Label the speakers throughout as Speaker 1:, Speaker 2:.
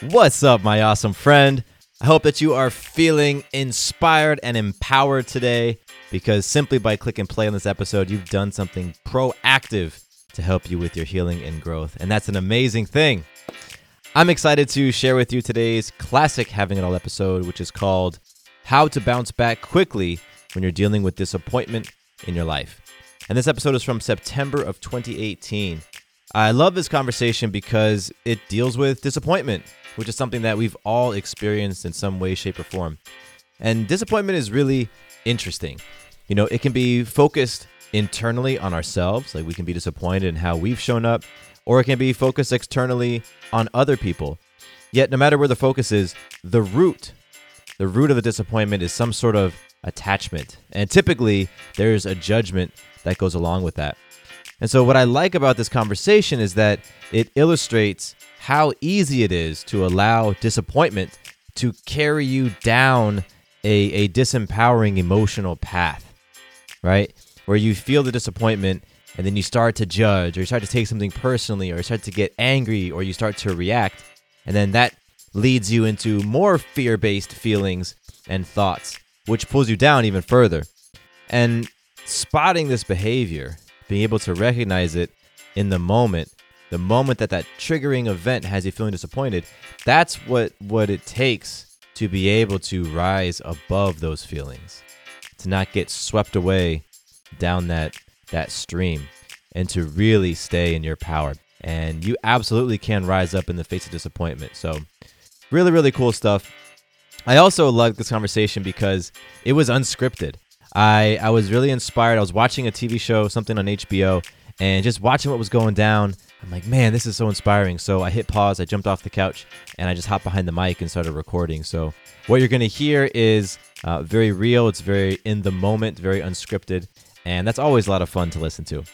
Speaker 1: What's up, my awesome friend? I hope that you are feeling inspired and empowered today because simply by clicking play on this episode, you've done something proactive to help you with your healing and growth. And that's an amazing thing. I'm excited to share with you today's classic Having It All episode, which is called How to Bounce Back Quickly When You're Dealing with Disappointment in Your Life. And this episode is from September of 2018. I love this conversation because it deals with disappointment which is something that we've all experienced in some way, shape, or form. And disappointment is really interesting. You know, it can be focused internally on ourselves, like we can be disappointed in how we've shown up, or it can be focused externally on other people. Yet, no matter where the focus is, the root, the root of the disappointment is some sort of attachment. And typically, there's a judgment that goes along with that. And so, what I like about this conversation is that it illustrates how easy it is to allow disappointment to carry you down a, a disempowering emotional path, right? Where you feel the disappointment and then you start to judge or you start to take something personally or you start to get angry or you start to react. And then that leads you into more fear based feelings and thoughts, which pulls you down even further. And spotting this behavior, being able to recognize it in the moment, the moment that that triggering event has you feeling disappointed, that's what what it takes to be able to rise above those feelings, to not get swept away down that that stream, and to really stay in your power. And you absolutely can rise up in the face of disappointment. So, really, really cool stuff. I also love this conversation because it was unscripted. I I was really inspired. I was watching a TV show, something on HBO, and just watching what was going down I'm like, man, this is so inspiring. So I hit pause, I jumped off the couch, and I just hopped behind the mic and started recording. So what you're to hear is uh, very real, it's very in the moment, very unscripted, and that's always a lot of fun to listen to.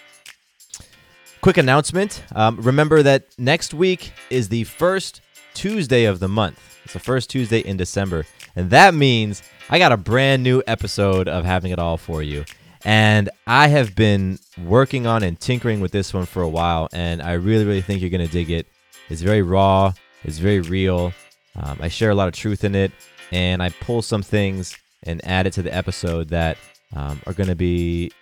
Speaker 1: Quick announcement um, remember that next week is the first Tuesday of the month. It's the first Tuesday in December. And that means I got a brand new episode of Having It All for you. And I have been working on and tinkering with this one for a while, and I really, really think you're going to dig it. It's very raw, it's very real. Um, I share a lot of truth in it, and I pull some things and add it to the episode that um, are going to be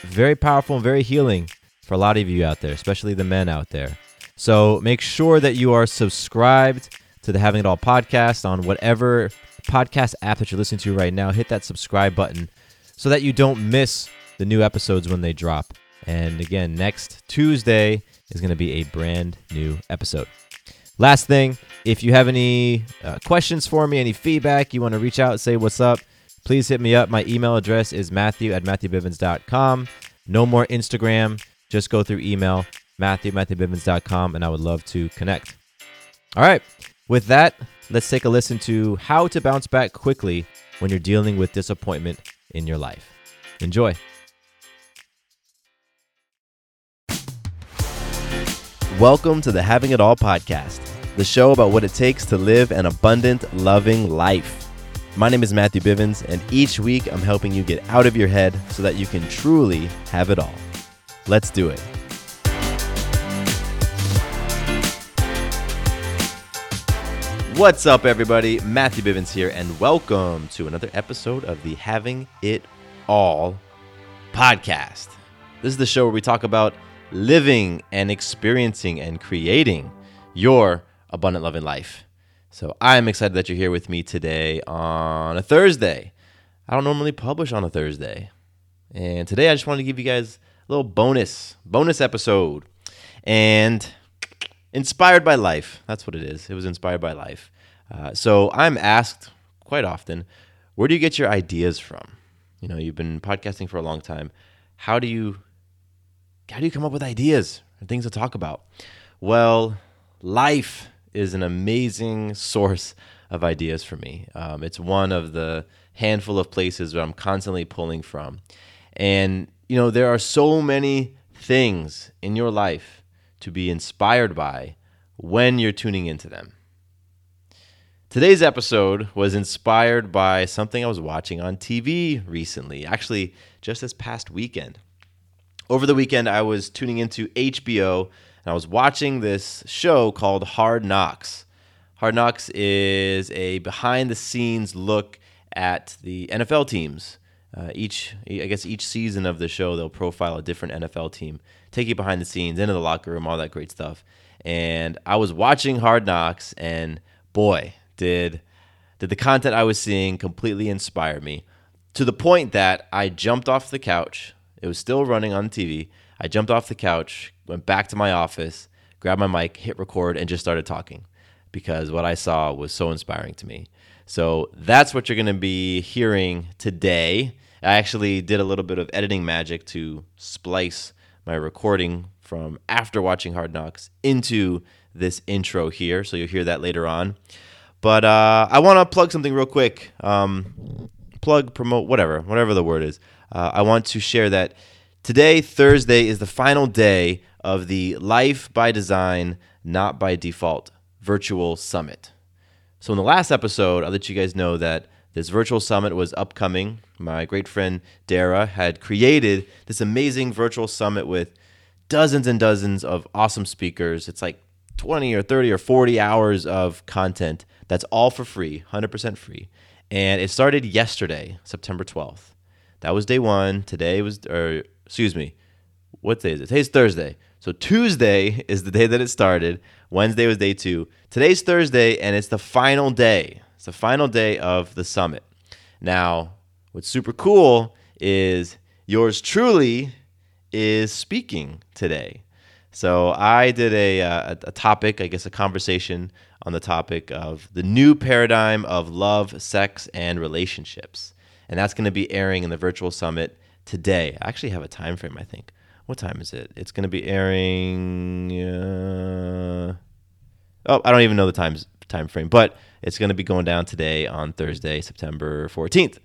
Speaker 1: very powerful and very healing for a lot of you out there, especially the men out there. So make sure that you are subscribed to the Having It All podcast on whatever podcast app that you're listening to right now. Hit that subscribe button so that you don't miss the new episodes when they drop. And again, next Tuesday is going to be a brand new episode. Last thing, if you have any uh, questions for me, any feedback, you want to reach out, say what's up, please hit me up. My email address is matthew at matthewbivens.com. No more Instagram. Just go through email, matthew matthewbivens.com, and I would love to connect. All right. With that, let's take a listen to how to bounce back quickly when you're dealing with disappointment in your life. Enjoy. Welcome to the Having It All podcast, the show about what it takes to live an abundant, loving life. My name is Matthew Bivens, and each week I'm helping you get out of your head so that you can truly have it all. Let's do it. What's up, everybody? Matthew Bivens here, and welcome to another episode of the Having It All podcast. This is the show where we talk about living and experiencing and creating your abundant loving life. So I'm excited that you're here with me today on a Thursday. I don't normally publish on a Thursday. And today I just wanted to give you guys a little bonus, bonus episode. And inspired by life. That's what it is. It was inspired by life. Uh, so I'm asked quite often, where do you get your ideas from? You know, you've been podcasting for a long time. How do you how do you come up with ideas and things to talk about? Well, life is an amazing source of ideas for me. Um, it's one of the handful of places where I'm constantly pulling from. And, you know, there are so many things in your life to be inspired by when you're tuning into them. Today's episode was inspired by something I was watching on TV recently, actually, just this past weekend. Over the weekend, I was tuning into HBO and I was watching this show called Hard Knocks. Hard Knocks is a behind the scenes look at the NFL teams. Uh, each, I guess, each season of the show, they'll profile a different NFL team, take you behind the scenes, into the locker room, all that great stuff. And I was watching Hard Knocks, and boy, did did the content I was seeing completely inspire me to the point that I jumped off the couch. It was still running on TV. I jumped off the couch, went back to my office, grabbed my mic, hit record, and just started talking because what I saw was so inspiring to me. So that's what you're going to be hearing today. I actually did a little bit of editing magic to splice my recording from after watching Hard Knocks into this intro here. So you'll hear that later on. But uh, I want to plug something real quick. Um, plug, promote, whatever, whatever the word is. Uh, I want to share that today, Thursday, is the final day of the Life by Design, Not by Default virtual summit. So, in the last episode, I let you guys know that this virtual summit was upcoming. My great friend Dara had created this amazing virtual summit with dozens and dozens of awesome speakers. It's like 20 or 30 or 40 hours of content that's all for free, 100% free. And it started yesterday, September 12th. That was day one. Today was, or excuse me, what day is it? Today's Thursday. So Tuesday is the day that it started. Wednesday was day two. Today's Thursday, and it's the final day. It's the final day of the summit. Now, what's super cool is yours truly is speaking today. So I did a, uh, a, topic, I guess, a conversation on the topic of the new paradigm of love, sex, and relationships, and that's going to be airing in the virtual summit today. I actually have a time frame. I think. What time is it? It's going to be airing. Uh, oh, I don't even know the times time frame, but it's going to be going down today on Thursday, September 14th.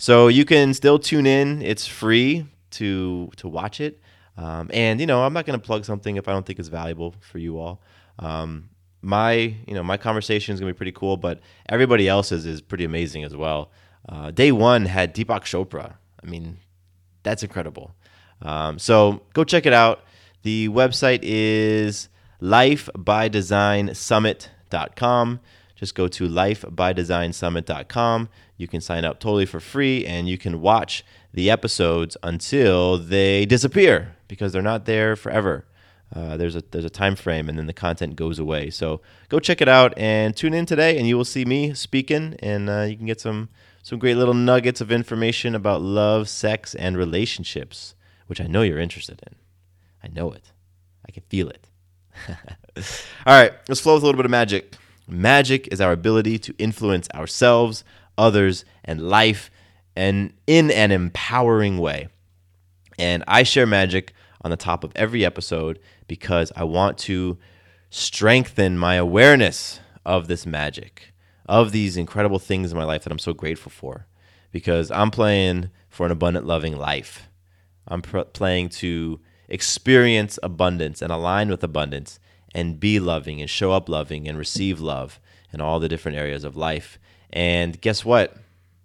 Speaker 1: So you can still tune in. It's free to to watch it. Um, and you know, I'm not going to plug something if I don't think it's valuable for you all. Um, my you know my conversation is going to be pretty cool, but everybody else's is pretty amazing as well. Uh, day one had Deepak Chopra. I mean, that's incredible. Um, so go check it out. The website is lifebydesign.summit.com. Just go to lifebydesign.summit.com. You can sign up totally for free and you can watch the episodes until they disappear because they're not there forever. Uh, there's a there's a time frame and then the content goes away. So go check it out and tune in today, and you will see me speaking, and uh, you can get some some great little nuggets of information about love, sex, and relationships, which I know you're interested in. I know it. I can feel it. All right, let's flow with a little bit of magic. Magic is our ability to influence ourselves, others, and life and in an empowering way. And I share magic on the top of every episode because I want to strengthen my awareness of this magic, of these incredible things in my life that I'm so grateful for. Because I'm playing for an abundant, loving life. I'm pr- playing to experience abundance and align with abundance and be loving and show up loving and receive love in all the different areas of life. And guess what?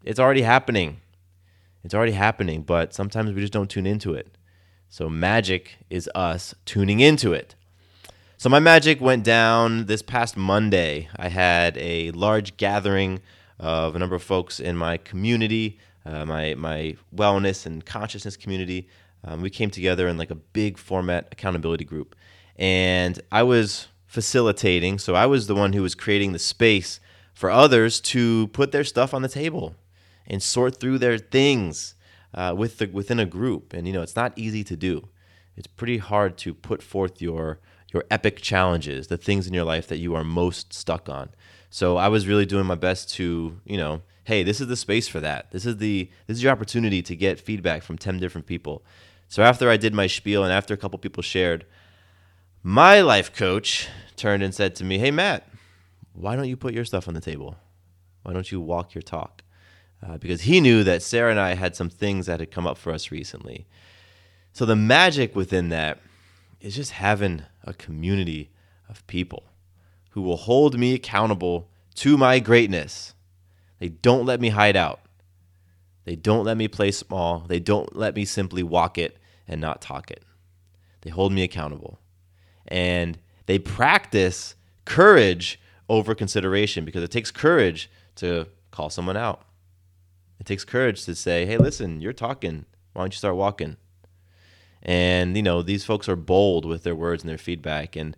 Speaker 1: It's already happening. It's already happening, but sometimes we just don't tune into it. So magic is us tuning into it. So my magic went down this past Monday. I had a large gathering of a number of folks in my community, uh, my my wellness and consciousness community. Um, we came together in like a big format accountability group, and I was facilitating. So I was the one who was creating the space for others to put their stuff on the table and sort through their things uh, with the, within a group. And you know, it's not easy to do. It's pretty hard to put forth your your epic challenges, the things in your life that you are most stuck on. So I was really doing my best to, you know, hey, this is the space for that. This is the this is your opportunity to get feedback from 10 different people. So after I did my spiel and after a couple people shared, my life coach turned and said to me, "Hey Matt, why don't you put your stuff on the table? Why don't you walk your talk?" Uh, because he knew that Sarah and I had some things that had come up for us recently. So the magic within that is just having a community of people who will hold me accountable to my greatness. They don't let me hide out. They don't let me play small. They don't let me simply walk it and not talk it. They hold me accountable. And they practice courage over consideration because it takes courage to call someone out. It takes courage to say, hey, listen, you're talking. Why don't you start walking? And, you know, these folks are bold with their words and their feedback. And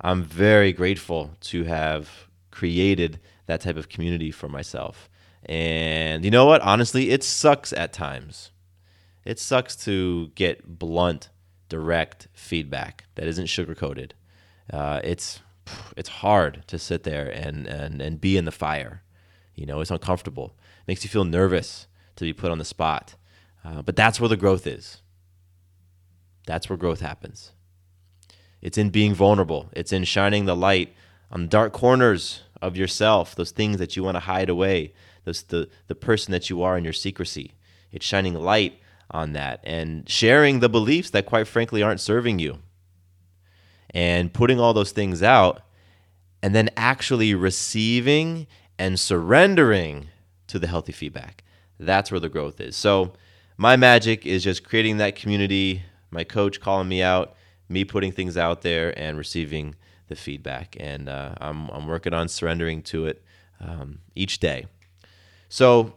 Speaker 1: I'm very grateful to have created that type of community for myself. And you know what? Honestly, it sucks at times. It sucks to get blunt, direct feedback that isn't sugarcoated. Uh, it's it's hard to sit there and, and, and be in the fire. You know, it's uncomfortable. It makes you feel nervous to be put on the spot. Uh, but that's where the growth is. That's where growth happens. It's in being vulnerable, it's in shining the light on the dark corners of yourself, those things that you want to hide away, those, the, the person that you are in your secrecy. It's shining light on that and sharing the beliefs that, quite frankly, aren't serving you. And putting all those things out and then actually receiving and surrendering to the healthy feedback. That's where the growth is. So, my magic is just creating that community, my coach calling me out, me putting things out there, and receiving the feedback. And uh, I'm, I'm working on surrendering to it um, each day. So,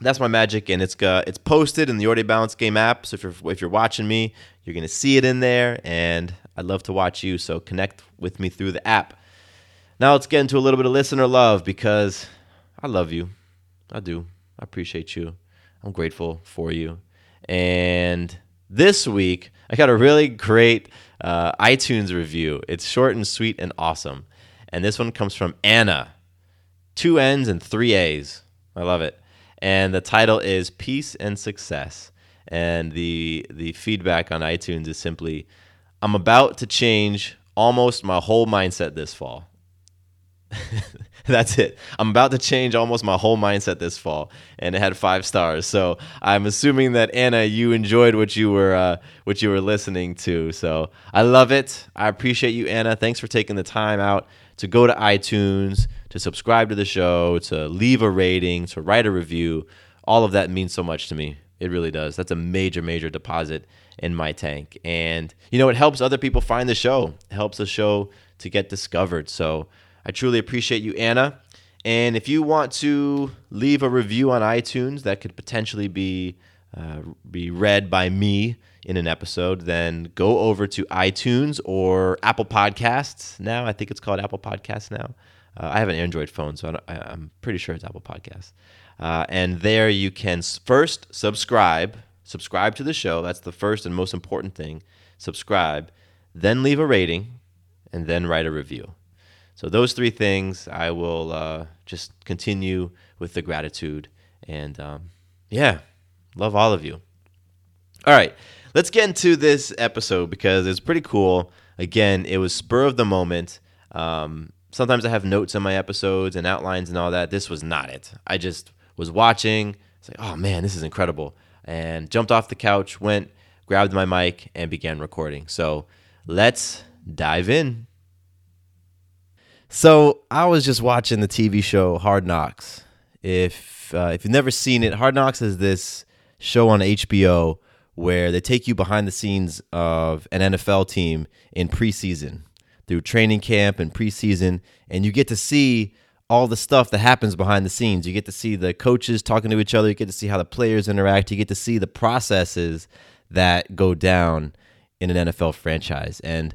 Speaker 1: that's my magic, and it's uh, it's posted in the Day Balance Game app. So if you're if you're watching me, you're gonna see it in there, and I'd love to watch you. So connect with me through the app. Now let's get into a little bit of listener love because I love you. I do. I appreciate you. I'm grateful for you. And this week, I got a really great uh, iTunes review. It's short and sweet and awesome. And this one comes from Anna. Two N's and three A's. I love it. And the title is Peace and Success. And the the feedback on iTunes is simply I'm about to change almost my whole mindset this fall. That's it. I'm about to change almost my whole mindset this fall, and it had five stars. So I'm assuming that Anna, you enjoyed what you were uh, what you were listening to. So I love it. I appreciate you, Anna. Thanks for taking the time out to go to iTunes, to subscribe to the show, to leave a rating, to write a review. All of that means so much to me. It really does. That's a major, major deposit in my tank. And, you know, it helps other people find the show, it helps the show to get discovered. So I truly appreciate you, Anna. And if you want to leave a review on iTunes that could potentially be uh, be read by me in an episode, then go over to iTunes or Apple Podcasts. Now I think it's called Apple Podcasts now. Uh, I have an Android phone, so I am pretty sure it's Apple Podcasts. Uh, and there you can first subscribe, subscribe to the show. That's the first and most important thing. Subscribe, then leave a rating, and then write a review. So those three things, I will uh, just continue with the gratitude. And um, yeah, love all of you. All right, let's get into this episode because it's pretty cool. Again, it was spur of the moment. Um, sometimes I have notes on my episodes and outlines and all that. This was not it. I just was watching. It's like, oh man, this is incredible. And jumped off the couch, went, grabbed my mic, and began recording. So let's dive in. So I was just watching the TV show Hard Knocks. If uh, if you've never seen it, Hard Knocks is this show on HBO where they take you behind the scenes of an NFL team in preseason through training camp and preseason, and you get to see all the stuff that happens behind the scenes. You get to see the coaches talking to each other. You get to see how the players interact. You get to see the processes that go down in an NFL franchise. And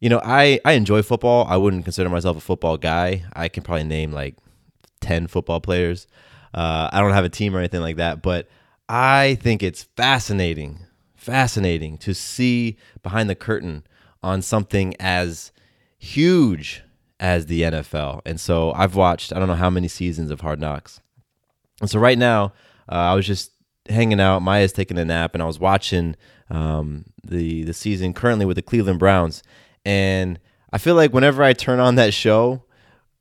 Speaker 1: you know, I I enjoy football. I wouldn't consider myself a football guy. I can probably name like ten football players. Uh, I don't have a team or anything like that, but I think it's fascinating, fascinating to see behind the curtain on something as huge as the NFL. And so I've watched I don't know how many seasons of Hard Knocks. And so right now, uh, I was just hanging out. Maya's taking a nap, and I was watching um, the the season currently with the Cleveland Browns. And I feel like whenever I turn on that show,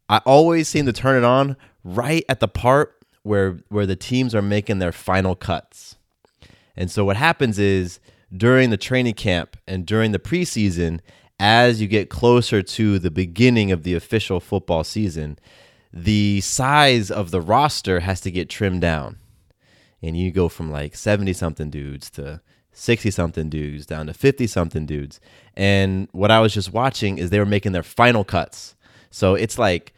Speaker 1: I always seem to turn it on right at the part where where the teams are making their final cuts. And so what happens is during the training camp and during the preseason, as you get closer to the beginning of the official football season, the size of the roster has to get trimmed down. And you go from like 70 something dudes to 60 something dudes down to 50 something dudes. And what I was just watching is they were making their final cuts. So it's like,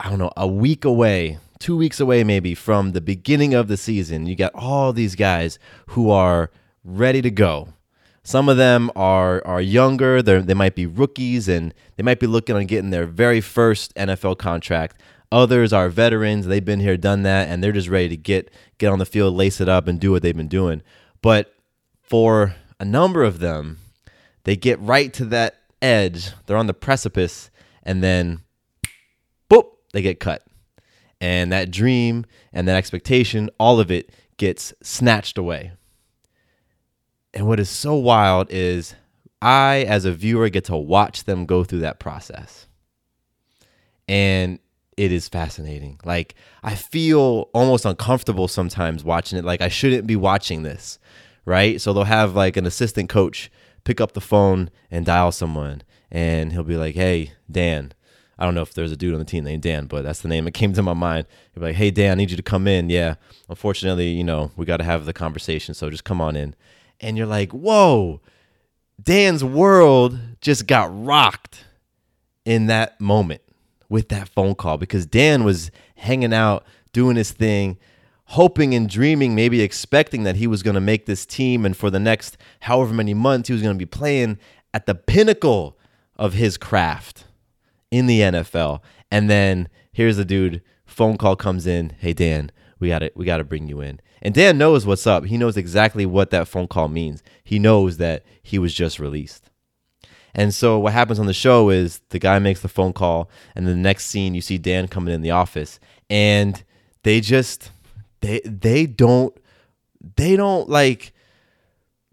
Speaker 1: I don't know, a week away, two weeks away maybe from the beginning of the season. You got all these guys who are ready to go. Some of them are are younger. They they might be rookies and they might be looking on getting their very first NFL contract. Others are veterans. They've been here, done that, and they're just ready to get get on the field, lace it up, and do what they've been doing. But for a number of them, they get right to that edge. They're on the precipice, and then, boop, they get cut. And that dream and that expectation, all of it gets snatched away. And what is so wild is I, as a viewer, get to watch them go through that process. And it is fascinating. Like, I feel almost uncomfortable sometimes watching it. Like, I shouldn't be watching this right? So they'll have like an assistant coach pick up the phone and dial someone, and he'll be like, "Hey, Dan." I don't know if there's a dude on the team named Dan, but that's the name that came to my mind. He'll be like, "Hey, Dan, I need you to come in." Yeah, unfortunately, you know, we got to have the conversation, so just come on in. And you're like, "Whoa!" Dan's world just got rocked in that moment with that phone call because Dan was hanging out doing his thing hoping and dreaming, maybe expecting that he was going to make this team and for the next however many months he was going to be playing at the pinnacle of his craft in the NFL. And then here's the dude, phone call comes in, "Hey Dan, we got to we got to bring you in." And Dan knows what's up. He knows exactly what that phone call means. He knows that he was just released. And so what happens on the show is the guy makes the phone call and the next scene you see Dan coming in the office and they just they they don't they don't like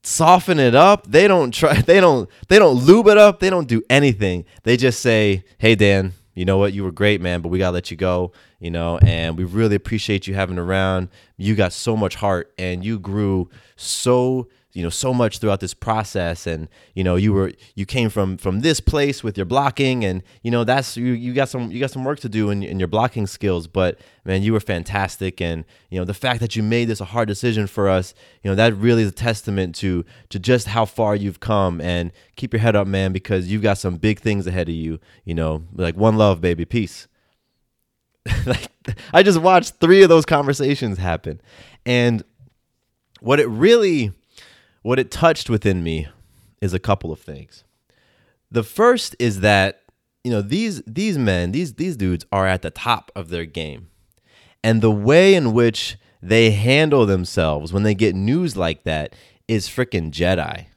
Speaker 1: soften it up. They don't try they don't they don't lube it up. They don't do anything. They just say, "Hey Dan, you know what? You were great, man, but we got to let you go, you know, and we really appreciate you having around. You got so much heart and you grew so you know so much throughout this process. And you know you were you came from from this place with your blocking and you know that's you you got some you got some work to do in, in your blocking skills. But man you were fantastic. And you know the fact that you made this a hard decision for us you know that really is a testament to to just how far you've come. And keep your head up man because you've got some big things ahead of you. You know like one love baby. Peace. Like i just watched three of those conversations happen. And what it really what it touched within me is a couple of things. The first is that you know these these men these these dudes are at the top of their game, and the way in which they handle themselves when they get news like that is freaking Jedi.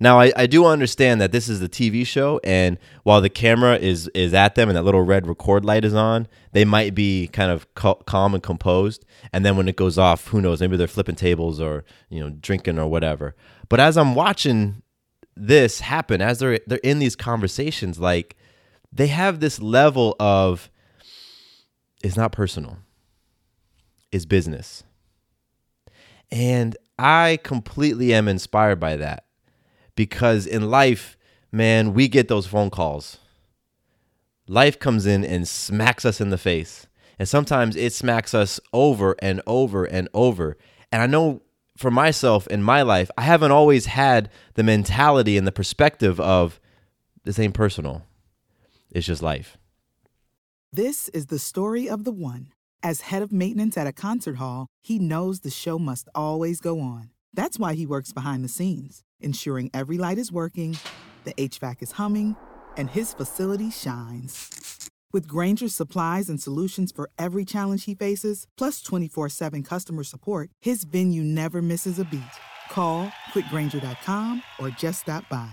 Speaker 1: Now I, I do understand that this is a TV show, and while the camera is is at them and that little red record light is on, they might be kind of calm and composed. And then when it goes off, who knows? Maybe they're flipping tables or you know drinking or whatever. But as I'm watching this happen, as they're they're in these conversations, like they have this level of it's not personal, it's business. And I completely am inspired by that because in life, man, we get those phone calls. Life comes in and smacks us in the face. And sometimes it smacks us over and over and over. And I know for myself in my life, I haven't always had the mentality and the perspective of this ain't personal. It's just life.
Speaker 2: This is the story of the one. As head of maintenance at a concert hall, he knows the show must always go on. That's why he works behind the scenes, ensuring every light is working, the HVAC is humming, and his facility shines. With Grainger's supplies and solutions for every challenge he faces, plus 24 7 customer support, his venue never misses a beat. Call quickgranger.com or just stop by.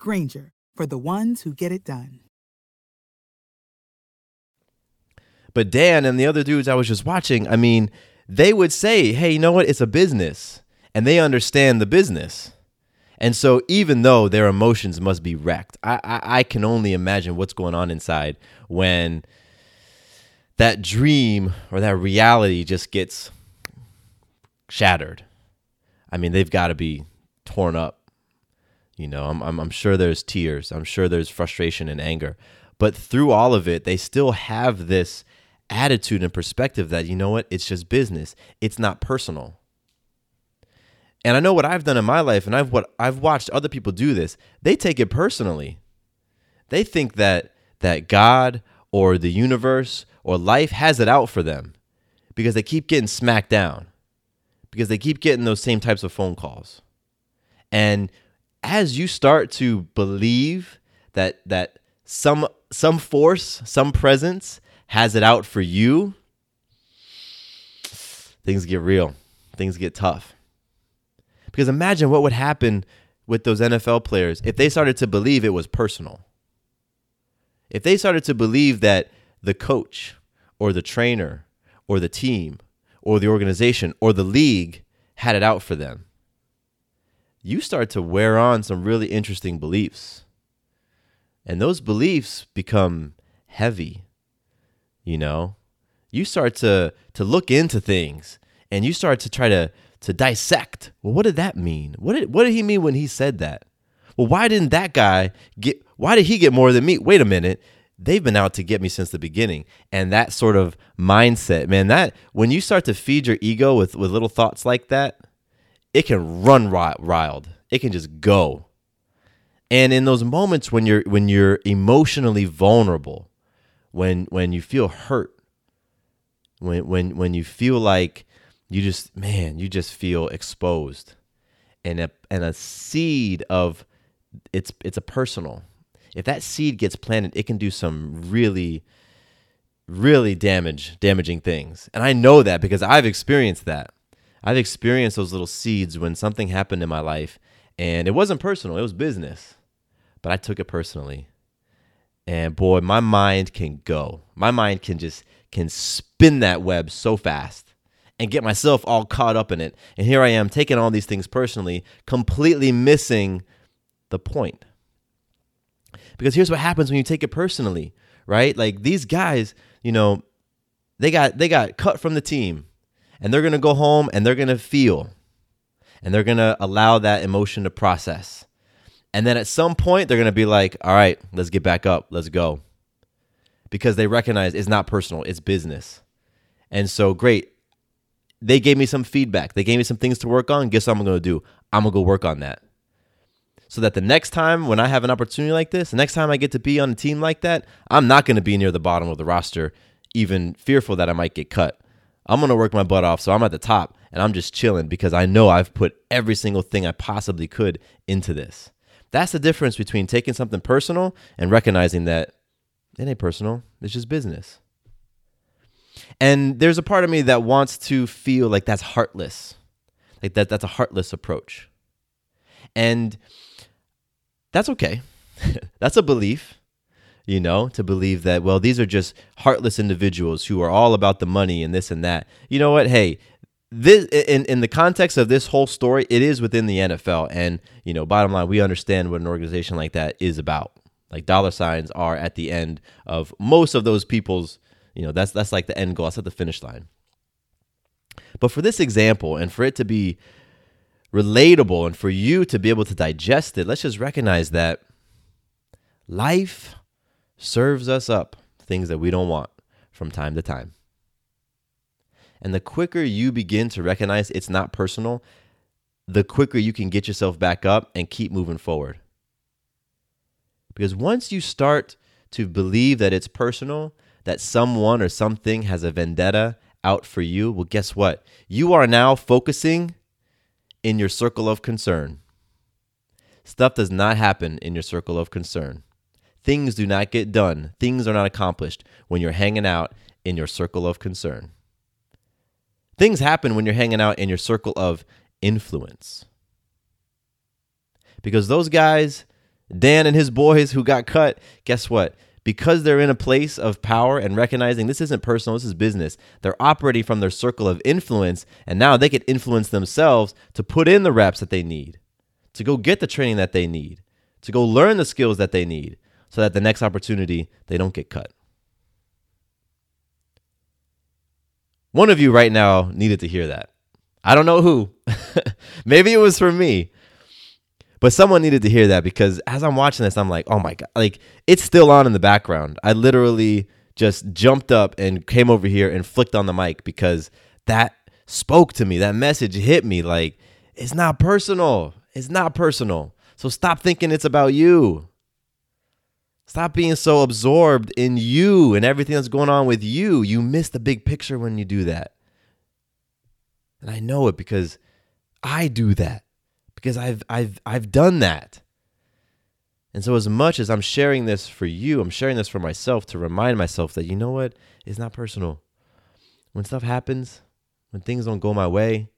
Speaker 2: Granger, for the ones who get it done.
Speaker 1: But Dan and the other dudes I was just watching, I mean, they would say, hey, you know what? It's a business. And they understand the business. And so, even though their emotions must be wrecked, I, I, I can only imagine what's going on inside when that dream or that reality just gets shattered. I mean, they've got to be torn up. You know, I'm, I'm, I'm sure there's tears. I'm sure there's frustration and anger. But through all of it, they still have this attitude and perspective that, you know what, it's just business, it's not personal. And I know what I've done in my life, and I've what I've watched other people do this. They take it personally. They think that that God or the universe or life has it out for them because they keep getting smacked down. Because they keep getting those same types of phone calls. And as you start to believe that that some some force, some presence has it out for you, things get real. Things get tough. Because imagine what would happen with those NFL players if they started to believe it was personal. If they started to believe that the coach or the trainer or the team or the organization or the league had it out for them, you start to wear on some really interesting beliefs. And those beliefs become heavy. You know, you start to to look into things and you start to try to to dissect. Well, what did that mean? What did what did he mean when he said that? Well, why didn't that guy get why did he get more than me? Wait a minute. They've been out to get me since the beginning. And that sort of mindset, man, that when you start to feed your ego with, with little thoughts like that, it can run wild. It can just go. And in those moments when you're when you're emotionally vulnerable, when when you feel hurt, when when when you feel like you just man you just feel exposed. And a and a seed of it's it's a personal. If that seed gets planted it can do some really really damage damaging things. And i know that because i've experienced that. I've experienced those little seeds when something happened in my life and it wasn't personal it was business but i took it personally. And boy my mind can go. My mind can just can spin that web so fast and get myself all caught up in it. And here I am taking all these things personally, completely missing the point. Because here's what happens when you take it personally, right? Like these guys, you know, they got they got cut from the team and they're going to go home and they're going to feel and they're going to allow that emotion to process. And then at some point they're going to be like, "All right, let's get back up. Let's go." Because they recognize it's not personal, it's business. And so great, they gave me some feedback. They gave me some things to work on. Guess what I'm going to do? I'm going to go work on that. So that the next time when I have an opportunity like this, the next time I get to be on a team like that, I'm not going to be near the bottom of the roster, even fearful that I might get cut. I'm going to work my butt off so I'm at the top and I'm just chilling because I know I've put every single thing I possibly could into this. That's the difference between taking something personal and recognizing that it ain't personal, it's just business. And there's a part of me that wants to feel like that's heartless. Like that that's a heartless approach. And that's okay. that's a belief, you know, to believe that well these are just heartless individuals who are all about the money and this and that. You know what? Hey, this in in the context of this whole story, it is within the NFL and, you know, bottom line, we understand what an organization like that is about. Like dollar signs are at the end of most of those people's you know, that's that's like the end goal. That's at the finish line. But for this example, and for it to be relatable, and for you to be able to digest it, let's just recognize that life serves us up things that we don't want from time to time. And the quicker you begin to recognize it's not personal, the quicker you can get yourself back up and keep moving forward. Because once you start to believe that it's personal, that someone or something has a vendetta out for you, well, guess what? You are now focusing in your circle of concern. Stuff does not happen in your circle of concern. things do not get done, things are not accomplished when you're hanging out in your circle of concern. Things happen when you're hanging out in your circle of influence. Because those guys, Dan and his boys who got cut, guess what? Because they're in a place of power and recognizing this isn't personal, this is business, they're operating from their circle of influence, and now they can influence themselves to put in the reps that they need, to go get the training that they need, to go learn the skills that they need, so that the next opportunity they don't get cut. One of you right now needed to hear that. I don't know who. Maybe it was for me. But someone needed to hear that because as I'm watching this, I'm like, oh my God. Like, it's still on in the background. I literally just jumped up and came over here and flicked on the mic because that spoke to me. That message hit me. Like, it's not personal. It's not personal. So stop thinking it's about you. Stop being so absorbed in you and everything that's going on with you. You miss the big picture when you do that. And I know it because I do that. Because I've I've I've done that. And so as much as I'm sharing this for you, I'm sharing this for myself to remind myself that you know what? It's not personal. When stuff happens, when things don't go my way,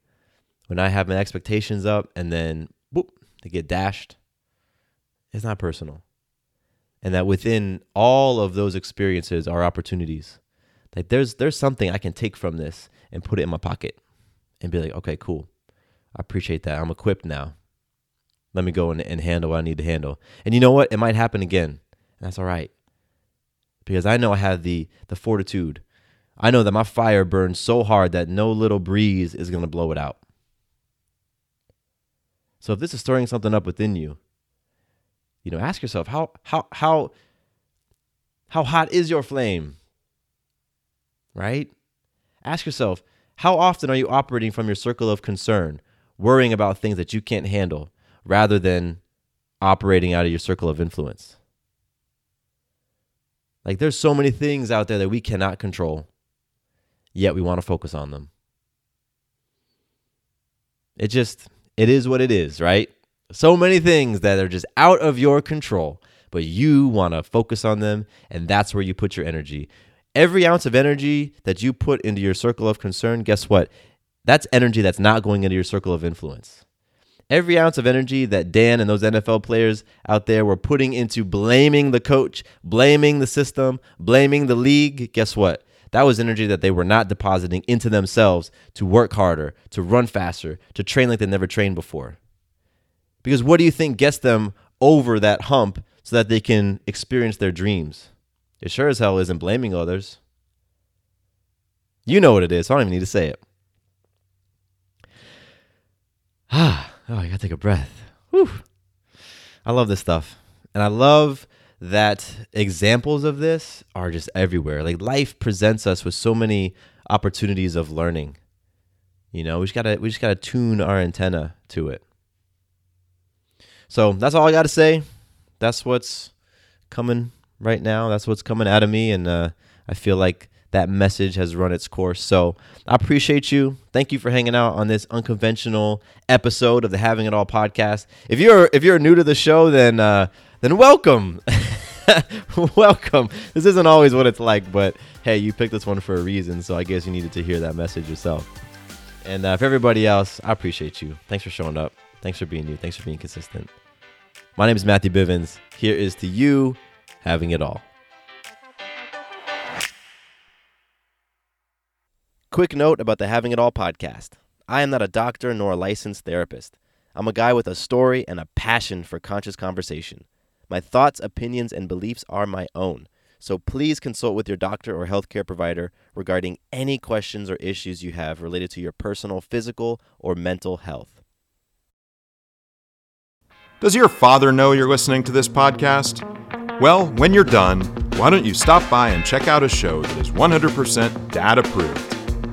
Speaker 1: when I have my expectations up and then boop, they get dashed, it's not personal and that within all of those experiences are opportunities. Like there's there's something I can take from this and put it in my pocket and be like, okay, cool. I appreciate that. I'm equipped now. Let me go and, and handle what I need to handle. And you know what? It might happen again. And that's all right. Because I know I have the the fortitude. I know that my fire burns so hard that no little breeze is going to blow it out. So if this is stirring something up within you, you know, ask yourself how how how how hot is your flame? Right? Ask yourself, how often are you operating from your circle of concern, worrying about things that you can't handle rather than operating out of your circle of influence? Like there's so many things out there that we cannot control, yet we want to focus on them. It just it is what it is, right? So many things that are just out of your control, but you want to focus on them, and that's where you put your energy. Every ounce of energy that you put into your circle of concern, guess what? That's energy that's not going into your circle of influence. Every ounce of energy that Dan and those NFL players out there were putting into blaming the coach, blaming the system, blaming the league, guess what? That was energy that they were not depositing into themselves to work harder, to run faster, to train like they never trained before. Because what do you think gets them over that hump so that they can experience their dreams? It sure as hell isn't blaming others. You know what it is, so I don't even need to say it. Ah, oh, I gotta take a breath. Whew. I love this stuff. And I love that examples of this are just everywhere. Like life presents us with so many opportunities of learning. You know, we just gotta we just gotta tune our antenna to it. So that's all I got to say. That's what's coming right now. That's what's coming out of me. And uh, I feel like that message has run its course. So I appreciate you. Thank you for hanging out on this unconventional episode of the Having It All podcast. If you're if you're new to the show, then uh, then welcome. welcome. This isn't always what it's like, but hey, you picked this one for a reason, so I guess you needed to hear that message yourself. And uh, for everybody else, I appreciate you. Thanks for showing up. Thanks for being you. Thanks for being consistent. My name is Matthew Bivens. Here is to you having it all. Quick note about the Having It All podcast. I am not a doctor nor a licensed therapist. I'm a guy with a story and a passion for conscious conversation. My thoughts, opinions, and beliefs are my own. So please consult with your doctor or healthcare provider regarding any questions or issues you have related to your personal physical or mental health.
Speaker 3: Does your father know you're listening to this podcast? Well, when you're done, why don't you stop by and check out a show that is 100% dad approved